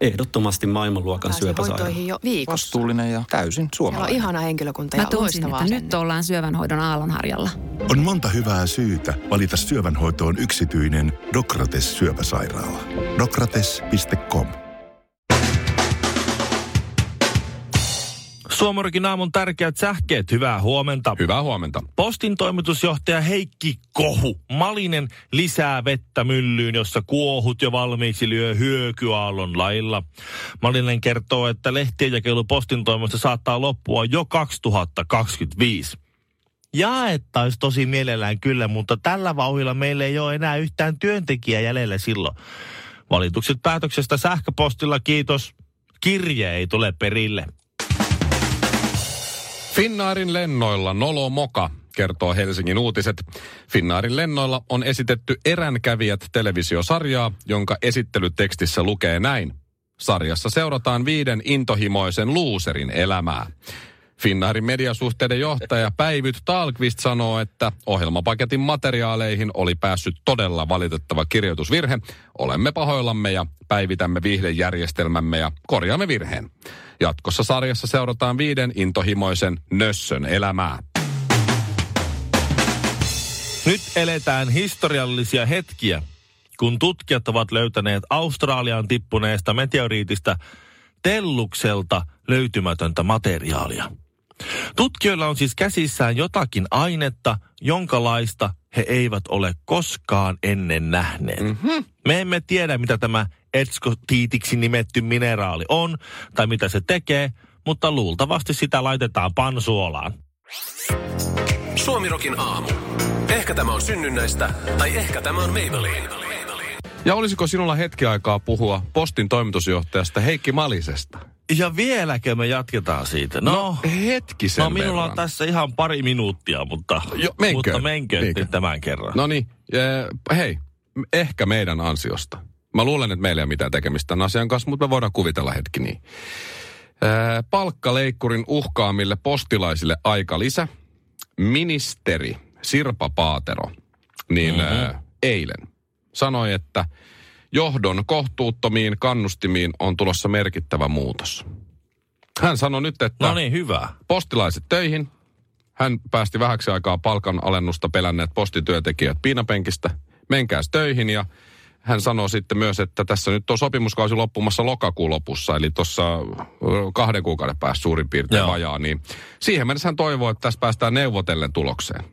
Ehdottomasti maailmanluokan syöpäsairaala. hoitoihin jo viikossa. Vastuullinen ja täysin Siellä on suomalainen. ihana henkilökunta ja Mä tunsin, että nyt asennetta. ollaan syövänhoidon aallonharjalla. On monta hyvää syytä valita syövänhoitoon yksityinen Dokrates syöpäsairaala. Dokrates.com Suomarikin aamun tärkeät sähkeet, hyvää huomenta. Hyvää huomenta. Postin toimitusjohtaja Heikki Kohu. Malinen lisää vettä myllyyn, jossa kuohut jo valmiiksi lyö hyökyaallon lailla. Malinen kertoo, että lehtien jakelu postin toimesta saattaa loppua jo 2025. Jaettaisi tosi mielellään kyllä, mutta tällä vauhilla meillä ei ole enää yhtään työntekijää jäljellä silloin. Valitukset päätöksestä sähköpostilla, kiitos. Kirje ei tule perille. Finnaarin lennoilla Nolo Moka, kertoo Helsingin uutiset. Finnaarin lennoilla on esitetty eränkävijät televisiosarjaa, jonka esittelytekstissä lukee näin. Sarjassa seurataan viiden intohimoisen luuserin elämää. Finnaarin mediasuhteiden johtaja Päivyt Talkvist sanoo, että ohjelmapaketin materiaaleihin oli päässyt todella valitettava kirjoitusvirhe. Olemme pahoillamme ja päivitämme viihdejärjestelmämme ja korjaamme virheen. Jatkossa sarjassa seurataan viiden intohimoisen nössön elämää. Nyt eletään historiallisia hetkiä, kun tutkijat ovat löytäneet Australian tippuneesta meteoriitista tellukselta löytymätöntä materiaalia. Tutkijoilla on siis käsissään jotakin ainetta, jonkalaista he eivät ole koskaan ennen nähneet. Mm-hmm. Me emme tiedä, mitä tämä etskotiitiksi nimetty mineraali on tai mitä se tekee, mutta luultavasti sitä laitetaan pansuolaan. Suomirokin aamu. Ehkä tämä on synnynnäistä, tai ehkä tämä on Maybelline. Ja olisiko sinulla hetki aikaa puhua postin toimitusjohtajasta Heikki Malisesta? Ja vieläkö me jatketaan siitä? No, hetkisen no minulla on verran. tässä ihan pari minuuttia, mutta, Jo, menkö? mutta menkö Menkö? tämän kerran. No niin, eh, hei, ehkä meidän ansiosta. Mä luulen, että meillä ei ole mitään tekemistä tämän asian kanssa, mutta me voidaan kuvitella hetki niin. Eh, Palkkaleikkurin uhkaamille postilaisille aika lisä. Ministeri Sirpa Paatero, niin mm-hmm. eilen sanoi, että johdon kohtuuttomiin kannustimiin on tulossa merkittävä muutos. Hän sanoi nyt, että No niin, hyvä. postilaiset töihin. Hän päästi vähäksi aikaa palkan alennusta pelänneet postityöntekijät piinapenkistä. Menkääs töihin ja hän sanoi sitten myös, että tässä nyt on sopimuskausi loppumassa lokakuun lopussa, eli tuossa kahden kuukauden päästä suurin piirtein Joo. vajaa, niin siihen mennessä hän toivoo, että tässä päästään neuvotellen tulokseen.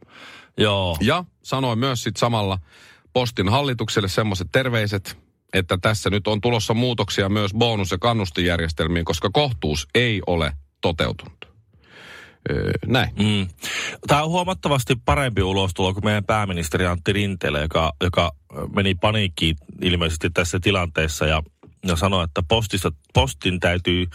Joo. Ja sanoi myös sitten samalla postin hallitukselle semmoiset terveiset, että tässä nyt on tulossa muutoksia myös bonus- ja kannustijärjestelmiin, koska kohtuus ei ole toteutunut. Öö, näin. Mm. Tämä on huomattavasti parempi ulostulo kuin meidän pääministeri Antti Rinteelle, joka, joka meni paniikkiin ilmeisesti tässä tilanteessa ja, ja sanoi, että postista, postin täytyy,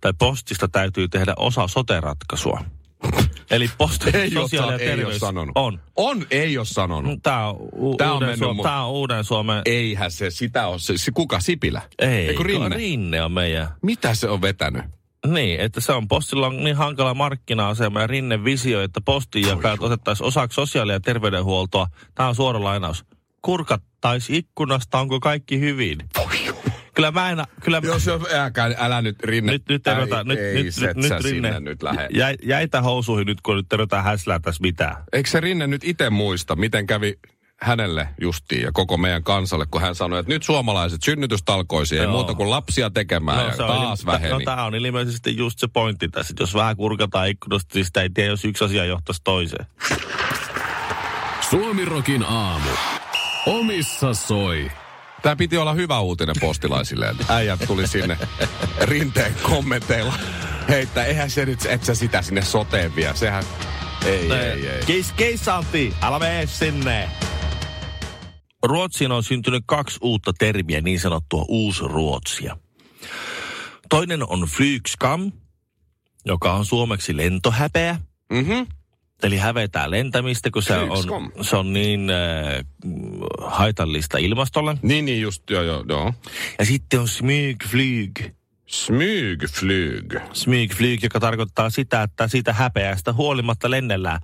tai postista täytyy tehdä osa sote-ratkaisua. Eli posti, Ei ole, sosiaali- ja sa- ei ole terveys sanonut. on. On, ei ole sanonut. Tämä on, u- Tää on mennyt Suom- mu- tää on uuden Suomen... Eihän se sitä ole. Se, se kuka? Sipilä? Ei, Eikö Rinne? Rinne on meidän. Mitä se on vetänyt? Niin, että se on postilla on niin hankala markkina-asema ja Rinne visio, että postin jakajat otettaisiin osaksi sosiaali- ja terveydenhuoltoa. Tämä on suora lainaus. Kurkattaisi ikkunasta, onko kaikki hyvin? Kyllä mä en, kyllä Jos, jos älä, älä nyt Rinne. nyt, nyt Ei, nyt, ei, nyt, set nyt, sä nyt Rinne, sinne nyt lähde. Jäi, jäitä housuihin nyt, kun nyt tervetään häslää tässä mitään. Eikö se Rinne nyt itse muista, miten kävi hänelle justiin ja koko meidän kansalle, kun hän sanoi, että nyt suomalaiset synnytystalkoisiin, ei muuta kuin lapsia tekemään ja se on taas il- väheni. No tämä on ilmeisesti just se pointti tässä, että jos vähän kurkataan ikkunasta, niin sitä ei tiedä, jos yksi asia johtaisi toiseen. Suomirokin aamu. Omissa soi. Tämä piti olla hyvä uutinen postilaisille. että Äijät tuli sinne rinteen kommenteilla. Heittää, eihän se nyt, et sä sitä sinne soteen vie. Sehän, ei, ei, ei. Keis, keissanti, älä mene sinne. Ruotsiin on syntynyt kaksi uutta termiä, niin sanottua uusruotsia. Toinen on flygskam, joka on suomeksi lentohäpeä. Mhm. Eli hävetää lentämistä, kun se on, se on niin äh, haitallista ilmastolle. Niin, niin just, joo, joo, joo. Ja sitten on smygflyg. Smygflyg. Smygflyg, joka tarkoittaa sitä, että siitä häpeästä huolimatta lennellään.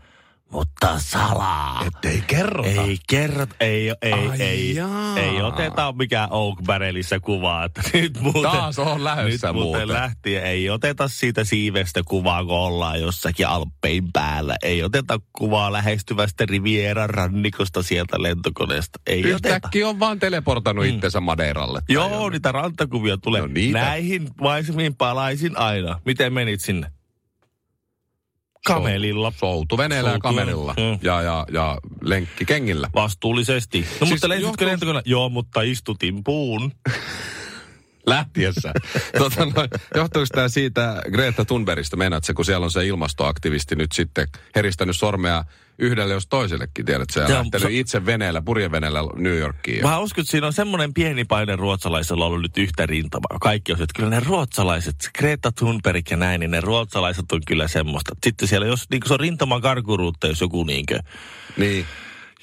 Mutta salaa. Ettei kerrota. Ei kerrot, ei, ei, Ai ei, jaa. ei oteta mikään Oak Barrelissa kuvaa, että nyt muuten, Taas on lähdössä nyt muuten, muuten. lähti, ei oteta siitä siivestä kuvaa, kun ollaan jossakin Alppein päällä. Ei oteta kuvaa lähestyvästä Rivieran rannikosta sieltä lentokoneesta. Ei oteta. Yhtäkkiä on vaan teleportannut mm. itsensä Madeiralle. Joo, jonnekin. niitä rantakuvia tulee. No niitä. Näihin maisemiin palaisin aina. Miten menit sinne? Kamelilla. Soutuveneellä ja Soutu- kamelilla. Mm. Ja, ja, ja lenkkikengillä. Vastuullisesti. No Siis mutta lensitkö johtuu- lentokone? Joo, mutta istutin puun. lähtiessä. tota, no, johtuuko tämä siitä Greta Thunbergista? Meinaat se, kun siellä on se ilmastoaktivisti nyt sitten heristänyt sormea yhdelle jos toisellekin, tiedät sä, lähtenyt se- itse veneellä, purjeveneellä New Yorkiin. Mä uskon, että siinä on semmoinen pieni paine ruotsalaisella ollut nyt yhtä rintamaa. Kaikki on, että kyllä ne ruotsalaiset, Greta Thunberg ja näin, niin ne ruotsalaiset on kyllä semmoista. Sitten siellä, jos niin se on rintaman karkuruutta, jos joku, niin kuin, Niin.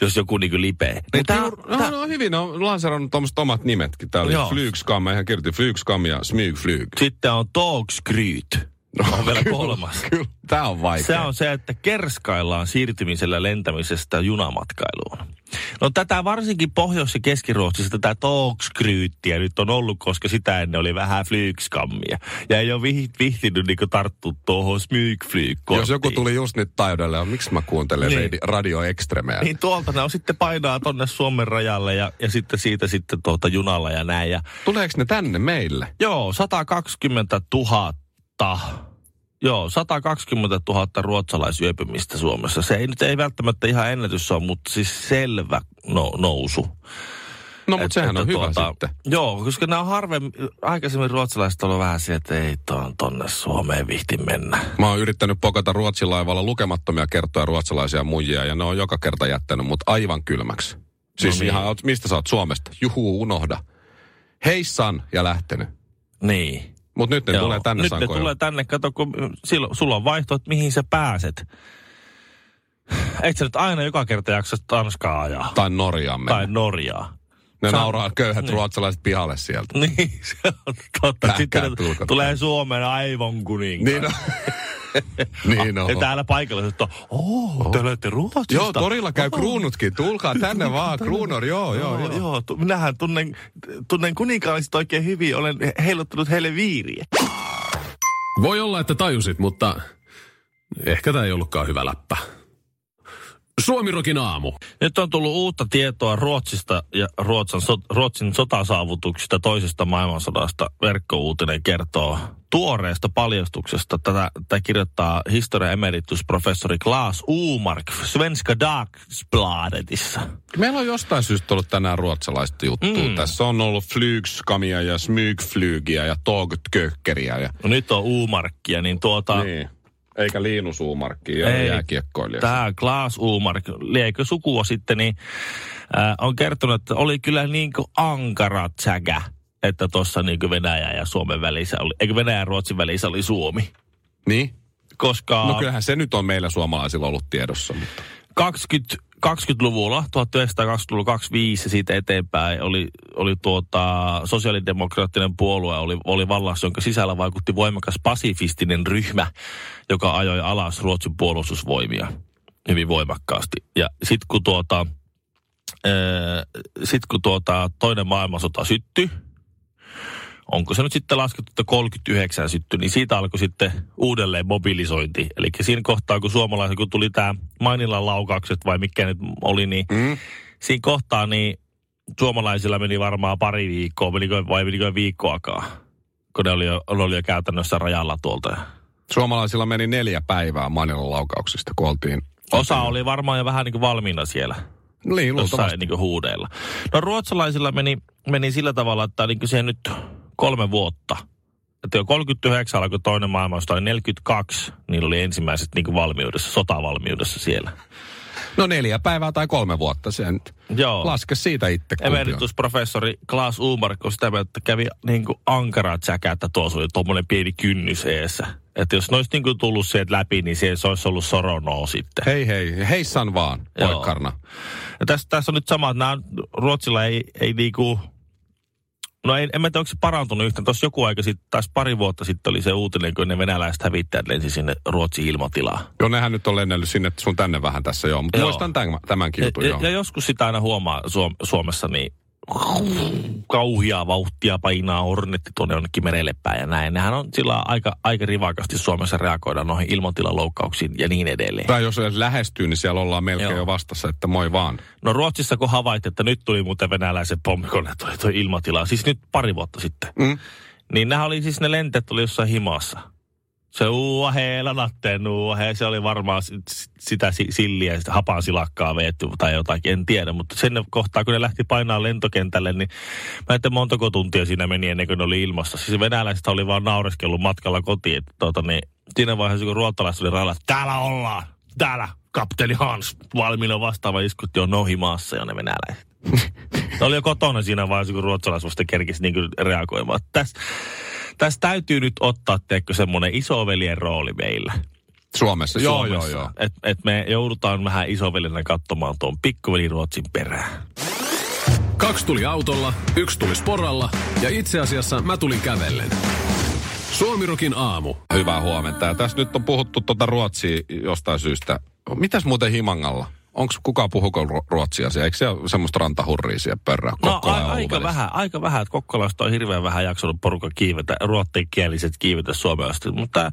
jos joku niin lepee. Niin tää, juur, no, tää, no, hyvin, ne on lanserannut tuommoiset omat nimetkin. Tää oli Joo. Flygskam, ihan kirjoitin Flygskam ja Smygflyg. sitten on Togskryt. No, on vielä kyllä, kolmas. Kyllä, tää on vaikea. Se on se, että kerskaillaan siirtymisellä lentämisestä junamatkailuun. No tätä varsinkin Pohjois- ja Keski-Ruotsissa tätä Togskryttiä nyt on ollut, koska sitä ennen oli vähän flygskamia. Ja ei ole vih- vihtinyt niin tarttua tuohon smygflyg Jos joku tuli just nyt ja miksi mä kuuntelen Niin. niin. Radio Extremeä? Niin tuolta ne on sitten painaa tonne Suomen rajalle ja, ja sitten siitä sitten tuota junalla ja näin. Ja Tuleeko ne tänne meille? Joo, 120 000. Joo, 120 000 ruotsalaisyöpymistä Suomessa. Se ei nyt ei välttämättä ihan ennätys ole, mutta siis selvä no, nousu. No, mutta sehän on että hyvä tuota, sitten. Joo, koska nämä on harvemmin, aikaisemmin ruotsalaiset ovat vähän se, että ei tuon, tonne Suomeen vihti mennä. Mä oon yrittänyt pokata Ruotsin laivalla lukemattomia kertoja ruotsalaisia muijia, ja ne on joka kerta jättänyt mut aivan kylmäksi. Siis No niin. ihan, mistä sä oot Suomesta? Juhu, unohda. Heissan ja lähtenyt. Niin. Mut nyt ne Joo. tulee tänne Nyt ne tulee tänne, kato, kun silloin, sulla on vaihtoehto, että mihin sä pääset. Eikö sä nyt aina joka kerta jaksa Tanskaa ajaa? Tai Norjaan mennä. Tai Norjaa. ne Sä- nauraa köyhät niin. ruotsalaiset pihalle sieltä. Niin, se on totta. Sitten tulkot. tulee Suomen aivan kuninkaan. Niin on. niin on. Ja täällä paikalliset on, oh, te olette Ruotsista. Joo, torilla käy Oh. kruunutkin. Tulkaa tänne vaan, kruunor, joo, joo, Joo, joo. joo. Tu- minähän tunnen, tunnen kuninkaalliset oikein hyvin. Olen heiluttanut heille viiriä. Voi olla, että tajusit, mutta ehkä tämä ei ollutkaan hyvä läppä. Suomirokin aamu. Nyt on tullut uutta tietoa Ruotsista ja Ruotsin, so, Ruotsin sotasaavutuksista toisesta maailmansodasta. Verkkouutinen kertoo tuoreesta paljastuksesta. Tätä, tätä kirjoittaa historia emeritusprofessori Klaas Umark Svenska Dagsbladetissa. Meillä on jostain syystä ollut tänään ruotsalaista juttua. Mm. Tässä on ollut flygskamia ja smygflygiä ja togtkökkeriä. Ja... No nyt on Umarkkia, niin tuota... Niin. Eikä Liinus Uumarkki, jääkiekkoilija. Tämä Klaas Umark, liekö sukua sitten, niin äh, on kertonut, että oli kyllä niin kuin ankara tsäkä, että tuossa niin Venäjä ja Suomen välissä oli, eikö Venäjä ja Ruotsin välissä oli Suomi. Niin? Koska No kyllähän se nyt on meillä suomalaisilla ollut tiedossa. Mutta... 20, 20-luvulla, 1920-luvulla 25 ja siitä eteenpäin oli, oli tuota, sosiaalidemokraattinen puolue oli, oli vallassa, jonka sisällä vaikutti voimakas pasifistinen ryhmä, joka ajoi alas Ruotsin puolustusvoimia hyvin voimakkaasti. Ja sitten kun, tuota, sit kun tuota, toinen maailmansota syttyi, onko se nyt sitten laskettu, että 39 syttyi, niin siitä alkoi sitten uudelleen mobilisointi. Eli siinä kohtaa, kun suomalaiset, kun tuli tämä Mainilan laukaukset vai mikä nyt oli, niin Mm. siinä kohtaa niin suomalaisilla meni varmaan pari viikkoa, menikö, vai menikö viikkoakaan, kun ne oli jo, ne oli jo käytännössä rajalla tuolta. Suomalaisilla meni neljä päivää Manilan laukauksista, kun oltiin... Osa oli varmaan jo vähän niin kuin valmiina siellä. Niin, jossain luultavasti. niin huudeilla. No ruotsalaisilla meni, meni sillä tavalla, että niin siihen nyt kolme vuotta. Että jo 39 alkoi toinen maailmansota, niin 42 niillä oli ensimmäiset niin valmiudessa, sotavalmiudessa siellä. No neljä päivää tai kolme vuotta sen. Joo. Laske siitä itse. Emeritusprofessori Klaas Umark on sitä mieltä, että kävi niin kuin ankara tsäkä, että tuossa oli tuommoinen pieni kynnys eessä. Että jos ne olisi niin kuin tullut sieltä läpi, niin se olisi ollut soronoo sitten. Hei hei, heissan vaan, poikkarna. Ja tässä, tässä on nyt sama, että nämä Ruotsilla ei, ei niinku, No en, en mä tiedä, onko se parantunut yhtään. Tuossa joku aika sitten, taas pari vuotta sitten oli se uutinen, kun ne venäläiset hävittäjät lensi sinne Ruotsin ilmatilaan. Joo, nehän nyt on lennellyt sinne sun tänne vähän tässä joo. Mutta Joo. muistan tämän, tämänkin Ja, jutun ja, joo. ja joskus sitä aina huomaa Suom- Suomessa, niin kauhia vauhtia painaa hornetti tuonne jonnekin merelle päin ja näin. Nehän on sillä aika, aika rivakasti Suomessa reagoida noihin ilmatilaloukkauksiin ja niin edelleen. Tai jos edes lähestyy, niin siellä ollaan melkein Joo. jo vastassa, että moi vaan. No Ruotsissa kun havait, että nyt tuli muuten venäläisen pommikone toi, toi ilmatila, siis nyt pari vuotta sitten. Mm. Niin nämä oli siis ne lenteet oli jossain himassa. Se uahe, lanatteen uahe, se oli varmaan sitä si- silliä, sitä hapan silakkaa veetty tai jotakin, en tiedä. Mutta sen kohtaa, kun ne lähti painaa lentokentälle, niin mä en tiedä montako tuntia siinä meni ennen kuin ne oli ilmassa. Siis venäläiset oli vaan naureskellut matkalla kotiin. Että tuota, niin, siinä vaiheessa, kun ruottalaiset oli rajalla, täällä ollaan, täällä, kapteeni Hans, valmiina vastaava iskutti on nohimaassa ja ne venäläiset. Ne oli jo kotona siinä vaiheessa, kun ruotsalaiset vasta kerkisi niin reagoimaan. Tässä täs täytyy nyt ottaa, teekö semmoinen isoveljen rooli meillä. Suomessa. Joo, joo, Suomessa. joo. Et, et me joudutaan vähän isoveljenä katsomaan tuon pikkuveli Ruotsin perään. Kaksi tuli autolla, yksi tuli sporalla ja itse asiassa mä tulin kävellen. Suomirokin aamu. Hyvää huomenta. Ja tässä nyt on puhuttu tuota Ruotsia jostain syystä. Mitäs muuten Himangalla? Onko kukaan puhuko ru- ruotsia siellä? Eikö siellä semmoista rantahurria siellä pörrää? No a, aika välissä? vähän, aika vähän, että Kokkolasta on hirveän vähän jaksanut porukka kiivetä, ruottikieliset kiivetä Suomeen asti. Mutta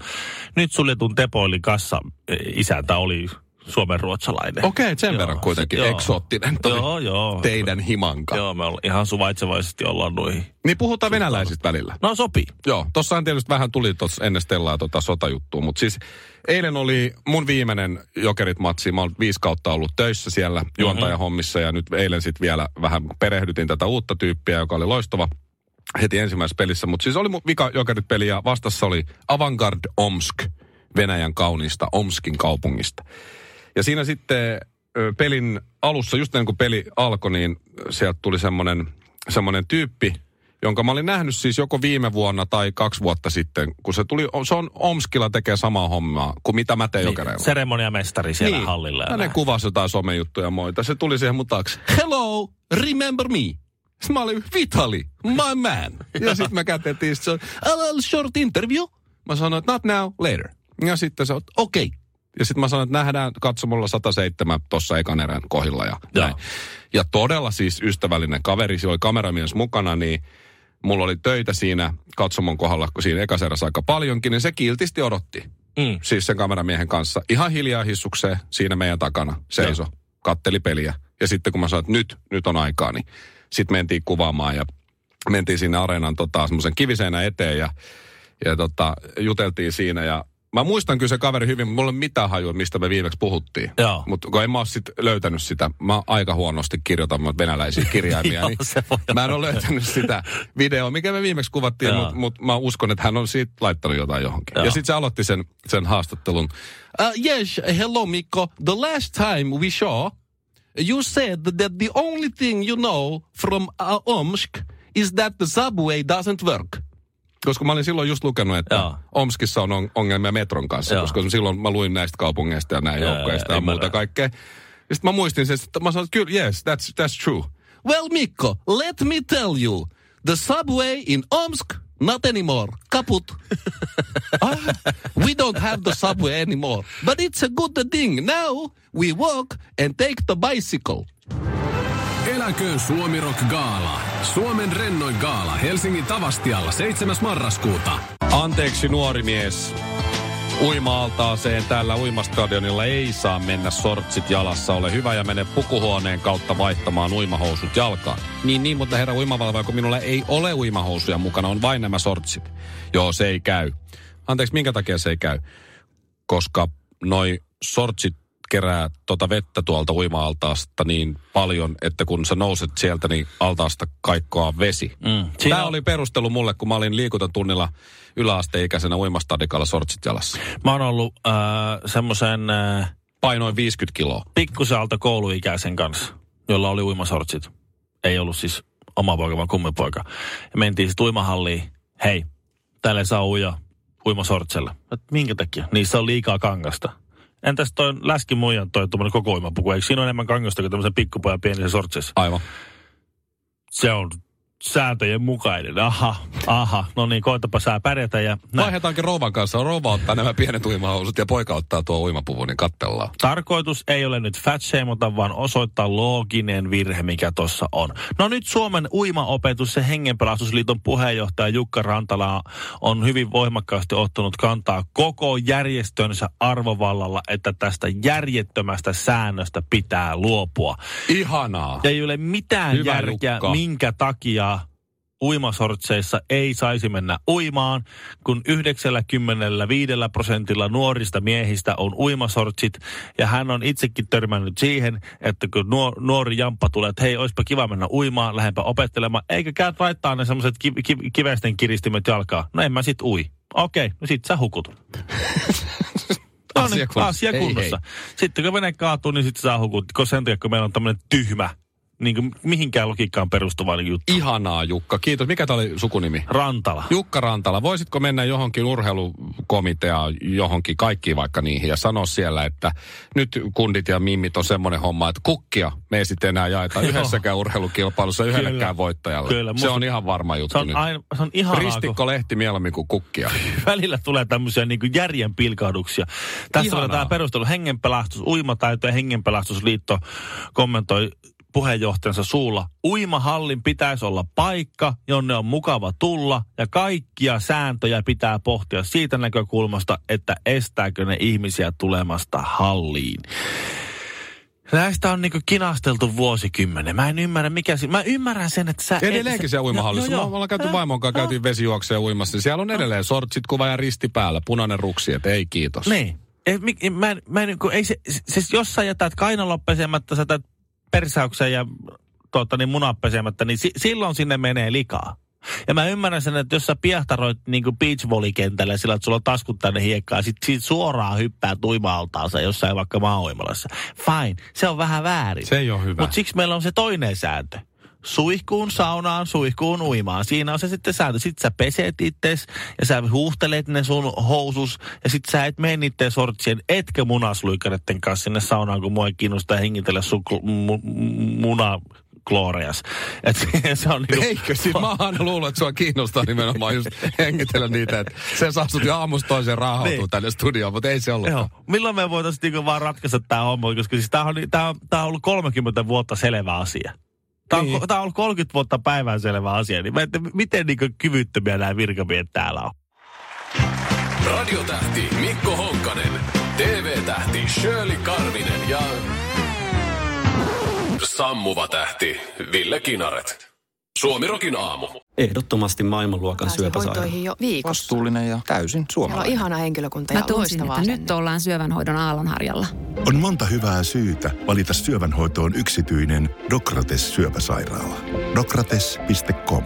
nyt suljetun Tepoilin kassa e, isäntä oli Suomen ruotsalainen. Okei, sen Joo, verran kuitenkin joo. eksoottinen toi Joo, joo. teidän himanka. Joo, me ollaan ihan suvaitsevaisesti ollaan noihin. Niin puhutaan venäläisistä välillä. No sopii. Joo, tossahan tietysti vähän tuli tuossa ennen Stellaa tota sotajuttua, mutta siis eilen oli mun viimeinen Jokerit-matsi. Mä oon viisi kautta ollut töissä siellä juontajahommissa ja nyt eilen sitten vielä vähän perehdytin tätä uutta tyyppiä, joka oli loistava heti ensimmäisessä pelissä. Mutta siis oli mun vika Jokerit-peli ja vastassa oli Avangard Omsk, Venäjän kauniista Omskin kaupungista. Ja siinä sitten pelin alussa, just ennen kuin peli alkoi, niin sieltä tuli semmoinen semmoinen tyyppi, jonka mä olin nähnyt siis joko viime vuonna tai kaksi vuotta sitten, kun se tuli, se on Omskilla tekee samaa hommaa kuin mitä mä teen Jokereilla. Niin, seremoniamestari siellä Niin. hallilla. ja näin. kuvasi jotain somejuttuja ja muita. Se tuli siihen mun taakse. Hello, remember me? Sitten mä olin, Vitali, my man. Ja sitten me kätettiin, se on, a little short interview. Mä sanoin, not now, later. Ja sitten se on, okei. Okay. Ja sitten mä sanoin, että nähdään katsomolla 107 tuossa ekan erän kohdilla ja näin. Ja todella siis ystävällinen kaveri, siellä oli kameramies mukana, niin mulla oli töitä siinä katsomon kohdalla, kun siinä ekaserässä aika paljonkin, niin se kiltisti odotti Mm. siis sen kameramiehen kanssa. Ihan hiljaa hissukseen siinä meidän takana seiso, katteli peliä. Ja sitten kun mä sanoin, että nyt, nyt on aikaa, niin sitten mentiin kuvaamaan ja mentiin sinne areenan tota, semmoisen kiviseinä eteen ja, ja tota, juteltiin siinä ja Mä muistan kyllä se kaveri hyvin, mutta mulla ei ole mitään hajua, mistä me viimeksi puhuttiin. Mutta kun en mä ole sit löytänyt sitä, mä aika huonosti kirjoitan venäläisiä kirjaimia, Joo, niin mä en ole löytänyt sitä videoa, mikä me viimeksi kuvattiin, mutta mut mä uskon, että hän on siitä laittanut jotain johonkin. Joo. Ja sitten se aloitti sen, sen haastattelun. Uh, yes, hello Mikko. The last time we saw, you said that the only thing you know from uh, Omsk is that the subway doesn't work. Koska mä olin silloin just lukenut, että Joo. Omskissa on on- ongelmia metron kanssa, Joo. koska silloin mä luin näistä kaupungeista ja näin joukkoista ja ymmärrän. muuta kaikkea. Ja sitten mä muistin sen, että mä sanoin, että kyllä, yes, that's, that's true. Well, Mikko, let me tell you. The subway in Omsk, not anymore. Kaput. ah, we don't have the subway anymore. But it's a good thing. Now we walk and take the bicycle. Eläköön Suomi Rock Gaala. Suomen rennoin gaala Helsingin Tavastialla 7. marraskuuta. Anteeksi nuori mies. Uima-altaaseen täällä uimastadionilla ei saa mennä sortsit jalassa. Ole hyvä ja mene pukuhuoneen kautta vaihtamaan uimahousut jalkaan. Niin, niin, mutta herra uimavalvoja, kun minulla ei ole uimahousuja mukana, on vain nämä sortsit. Joo, se ei käy. Anteeksi, minkä takia se ei käy? Koska noi sortsit kerää tota vettä tuolta uima-altaasta niin paljon, että kun sä nouset sieltä, niin altaasta kaikkoa vesi. Mm. Siinä Tämä oli perustelu mulle, kun mä olin liikuntatunnilla yläasteikäisenä uimastadikalla sortsit jalassa. Mä oon ollut äh, semmoisen äh, Painoin 50 kiloa. pikkuselta kouluikäisen kanssa, jolla oli uimasortsit. Ei ollut siis oma poika, vaan kummipoika. Ja mentiin sitten uimahalliin. Hei, täällä ei saa uja uimasortsella. Et minkä takia? Niissä on liikaa kangasta. Entäs toi läski muijan toi tuommoinen koko uimapuku? Eikö siinä ole enemmän kangasta kuin tämmöisen pikkupojan pienissä sortseissa? Aivan. Se on sääntöjen mukainen. Aha, aha. No niin, koitapa sä pärjätä ja näin. Vaihdetaankin rouvan kanssa. Rouva ottaa nämä pienet uimahousut ja poika ottaa tuo uimapuvun, niin kattellaan. Tarkoitus ei ole nyt fat shameota, vaan osoittaa looginen virhe, mikä tuossa on. No nyt Suomen uimaopetus ja hengenpelastusliiton puheenjohtaja Jukka Rantala on hyvin voimakkaasti ottanut kantaa koko järjestönsä arvovallalla, että tästä järjettömästä säännöstä pitää luopua. Ihanaa. Ja ei ole mitään Hyvä, järkeä, Jukka. minkä takia uimasortseissa ei saisi mennä uimaan, kun 95 prosentilla nuorista miehistä on uimasortsit, ja hän on itsekin törmännyt siihen, että kun nuor, nuori jamppa tulee, että hei, olisipa kiva mennä uimaan, lähempä opettelemaan, eikä käy laittaa ne semmoiset ki, ki, kivesten kiristimet jalkaa. No en mä sit ui. Okei, no sit sä hukut. No Asia niin, kunnossa. asia kunnossa. ei. Sitten kun vene kaatuu, niin sitten saa hukut, kun sen takia, kun meillä on tämmöinen tyhmä, niin kuin mihinkään logiikkaan perustuva niin juttu. Ihanaa, Jukka. Kiitos. Mikä tämä oli sukunimi? Rantala. Jukka Rantala, voisitko mennä johonkin urheilukomiteaan, johonkin, kaikkiin vaikka niihin, ja sanoa siellä, että nyt kundit ja mimmit on semmoinen homma, että kukkia me ei sitten enää jaeta yhdessäkään urheilukilpailussa yhdellekään Kyllä. voittajalle. Kyllä, se on ihan varma juttu Se on, nyt. aina, se on ihanaa, Ristikko lehti mieluummin kuin kukkia. välillä tulee tämmöisiä niin kuin järjen pilkahduksia. Tässä on tämä perustelu. Hengenpelastus, uimataito ja hengenpelastusliitto kommentoi puheenjohtajansa suulla. Uimahallin pitäisi olla paikka, jonne on mukava tulla ja kaikkia sääntöjä pitää pohtia siitä näkökulmasta, että estääkö ne ihmisiä tulemasta halliin. Näistä on niinku kinasteltu vuosikymmenen. Mä en ymmärrä, mikä si- Mä ymmärrän sen, että sä... et- Edelleenkin siellä uimahallissa. No, No, joo, me ollaan käyty joo. vaimon kanssa, käytiin vesijuokseen uimassa. Siellä on edelleen sortsit, kuva ja risti päällä, punainen ruksi, että ei kiitos. Niin. Ei, mä, en- mä en, kun ei se, siis jos sä jätät kainalon pesemättä, sä jätät persäyksen ja tuota, niin munat pesemättä, niin si, silloin sinne menee likaa. Ja mä ymmärrän sen, että jos sä piehtaroit niin kuin beach volleykentällä sillä, että sulla on taskut tänne hiekkaan, sit siitä suoraan hyppää tuima-altaansa jossain vaikka maaoimalassa. Fine, se on vähän väärin. Se ei ole hyvä. Mutta siksi meillä on se toinen sääntö. Suihkuun saunaan, suihkuun uimaan. Siinä on se sitten sääntö. Sitten sä peset itses ja sä huuhtelet ne sun housus ja sit sä et mene niiden sortsien, etkä munasluikareiden kanssa sinne saunaan, kun mua ei kiinnostaa hengitellä sun kl- mu- mu- muna kloorejas. Et se on niinku... Eikö? Siis mä oon aina luullut, että sua kiinnostaa nimenomaan just hengitellä niitä, että se saa sut jo aamusta toiseen raahautua Niin. tänne studioon, mutta ei se ollut. Joo. Milloin me voitaisiin niinku vaan ratkaista tämä homma, koska siis tämä on, tää on, tää on ollut 30 vuotta selvä asia. Tämä on, Niin. tää on ollut 30 vuotta päivän selvä asia, niin mä tiedä, miten niinku kyvyttömiä nämä virkamiehet täällä on. Radiotähti Mikko Honkanen, TV-tähti Shirley Karvinen ja sammuva tähti Ville Kinaret. Suomirokin aamu. Ehdottomasti maailmanluokan syöpäsairaala. hoitoihin jo viikossa. Vastuullinen ja täysin Siellä on suomalainen. ihana henkilökunta ja Mä tunsin, loistavaa että nyt ollaan syövänhoidon aallonharjalla. On monta hyvää syytä valita syövänhoitoon yksityinen Dokrates syöpäsairaala. Dokrates.com